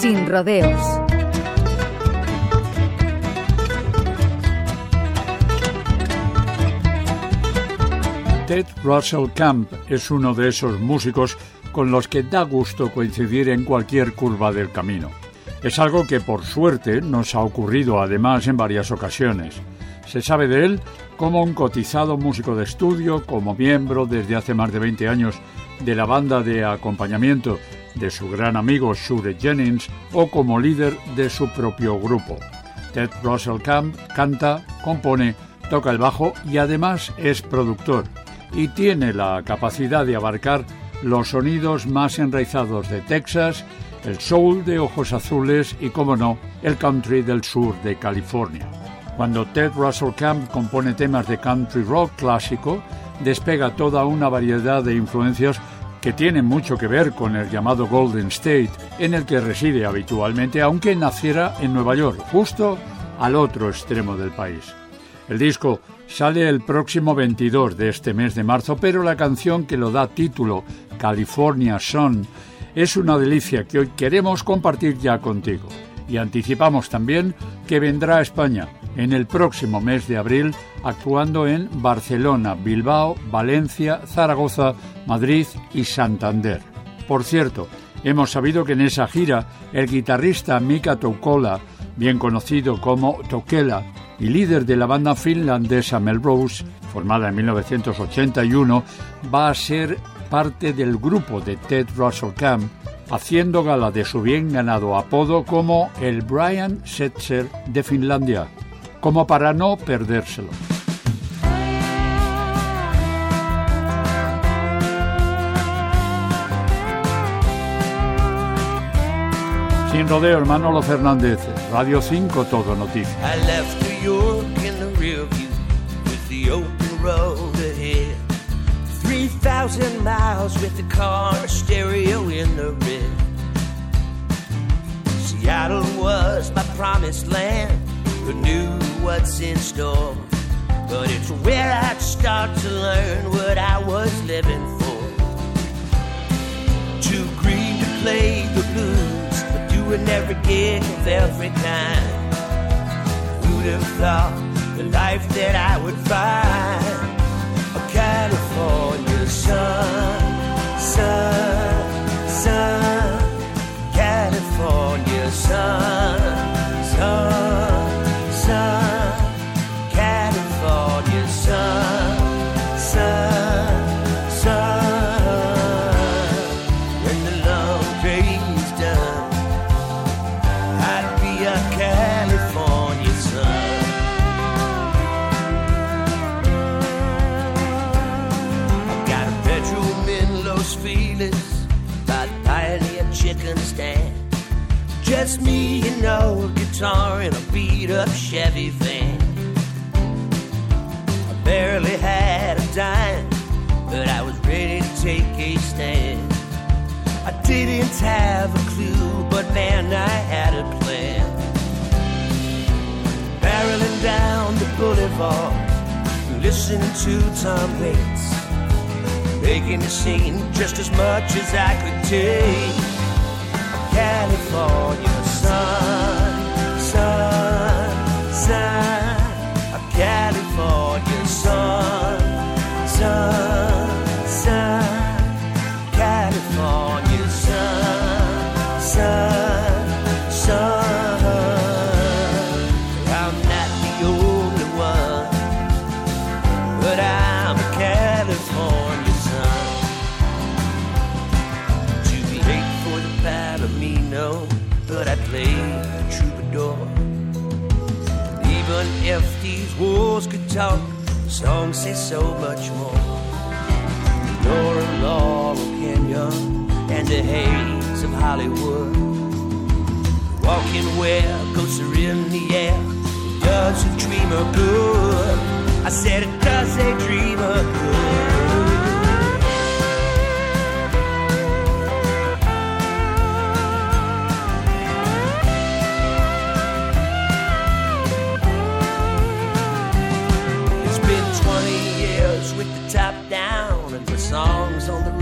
Sin rodeos. Ted Russell Camp es uno de esos músicos con los que da gusto coincidir en cualquier curva del camino. Es algo que por suerte nos ha ocurrido además en varias ocasiones. Se sabe de él como un cotizado músico de estudio, como miembro desde hace más de 20 años de la banda de acompañamiento de su gran amigo Shure Jennings o como líder de su propio grupo. Ted Russell Camp canta, compone, toca el bajo y además es productor y tiene la capacidad de abarcar los sonidos más enraizados de Texas, el soul de ojos azules y, como no, el country del sur de California. Cuando Ted Russell Camp compone temas de country rock clásico, despega toda una variedad de influencias que tienen mucho que ver con el llamado Golden State, en el que reside habitualmente, aunque naciera en Nueva York, justo al otro extremo del país. El disco sale el próximo 22 de este mes de marzo, pero la canción que lo da título, California Sun, es una delicia que hoy queremos compartir ya contigo. Y anticipamos también que vendrá a España en el próximo mes de abril, actuando en Barcelona, Bilbao, Valencia, Zaragoza, Madrid y Santander. Por cierto, hemos sabido que en esa gira el guitarrista Mika Toukola, bien conocido como Tokela, y líder de la banda finlandesa Melrose, formada en 1981, va a ser parte del grupo de Ted Russell Camp, haciendo gala de su bien ganado apodo como el Brian Setzer de Finlandia, como para no perdérselo. Sin rodeo, Manolo Fernández, Radio 5, Todo Noticias. I left New York in the rear view with the open road ahead. 3,000 miles with the car stereo in the red. Seattle was my promised land. Knew what's in store? But it's where I'd start to learn what I was living for. Too green to play the blues, but doing every gig of every kind. Who'd have thought the life that I would find? A California sun, sun, Stand. Just me and old guitar in a beat up Chevy van. I barely had a dime, but I was ready to take a stand. I didn't have a clue, but man, I had a plan. Barreling down the boulevard, listening to Tom Waits, making the scene just as much as I could take. These walls could talk, songs say so much more. Laura Laurel Canyon and the haze of Hollywood. Walking where ghosts are in the air. Does a dreamer good? I said it does a dreamer good.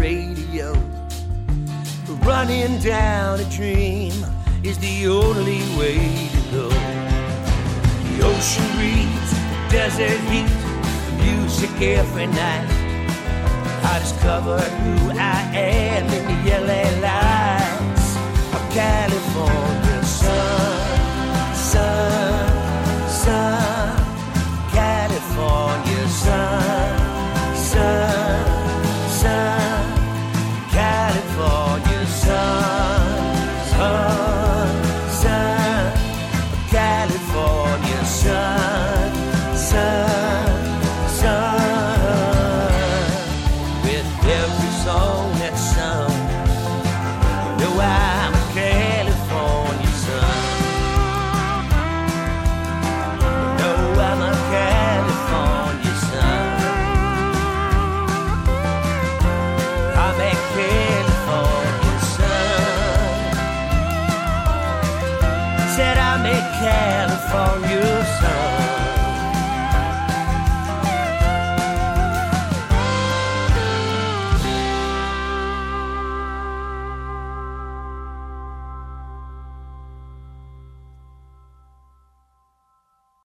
Radio. Running down a dream is the only way to go. The ocean breeze, the desert heat, the music every night. I discover who I am in the yellow lights of California California sun.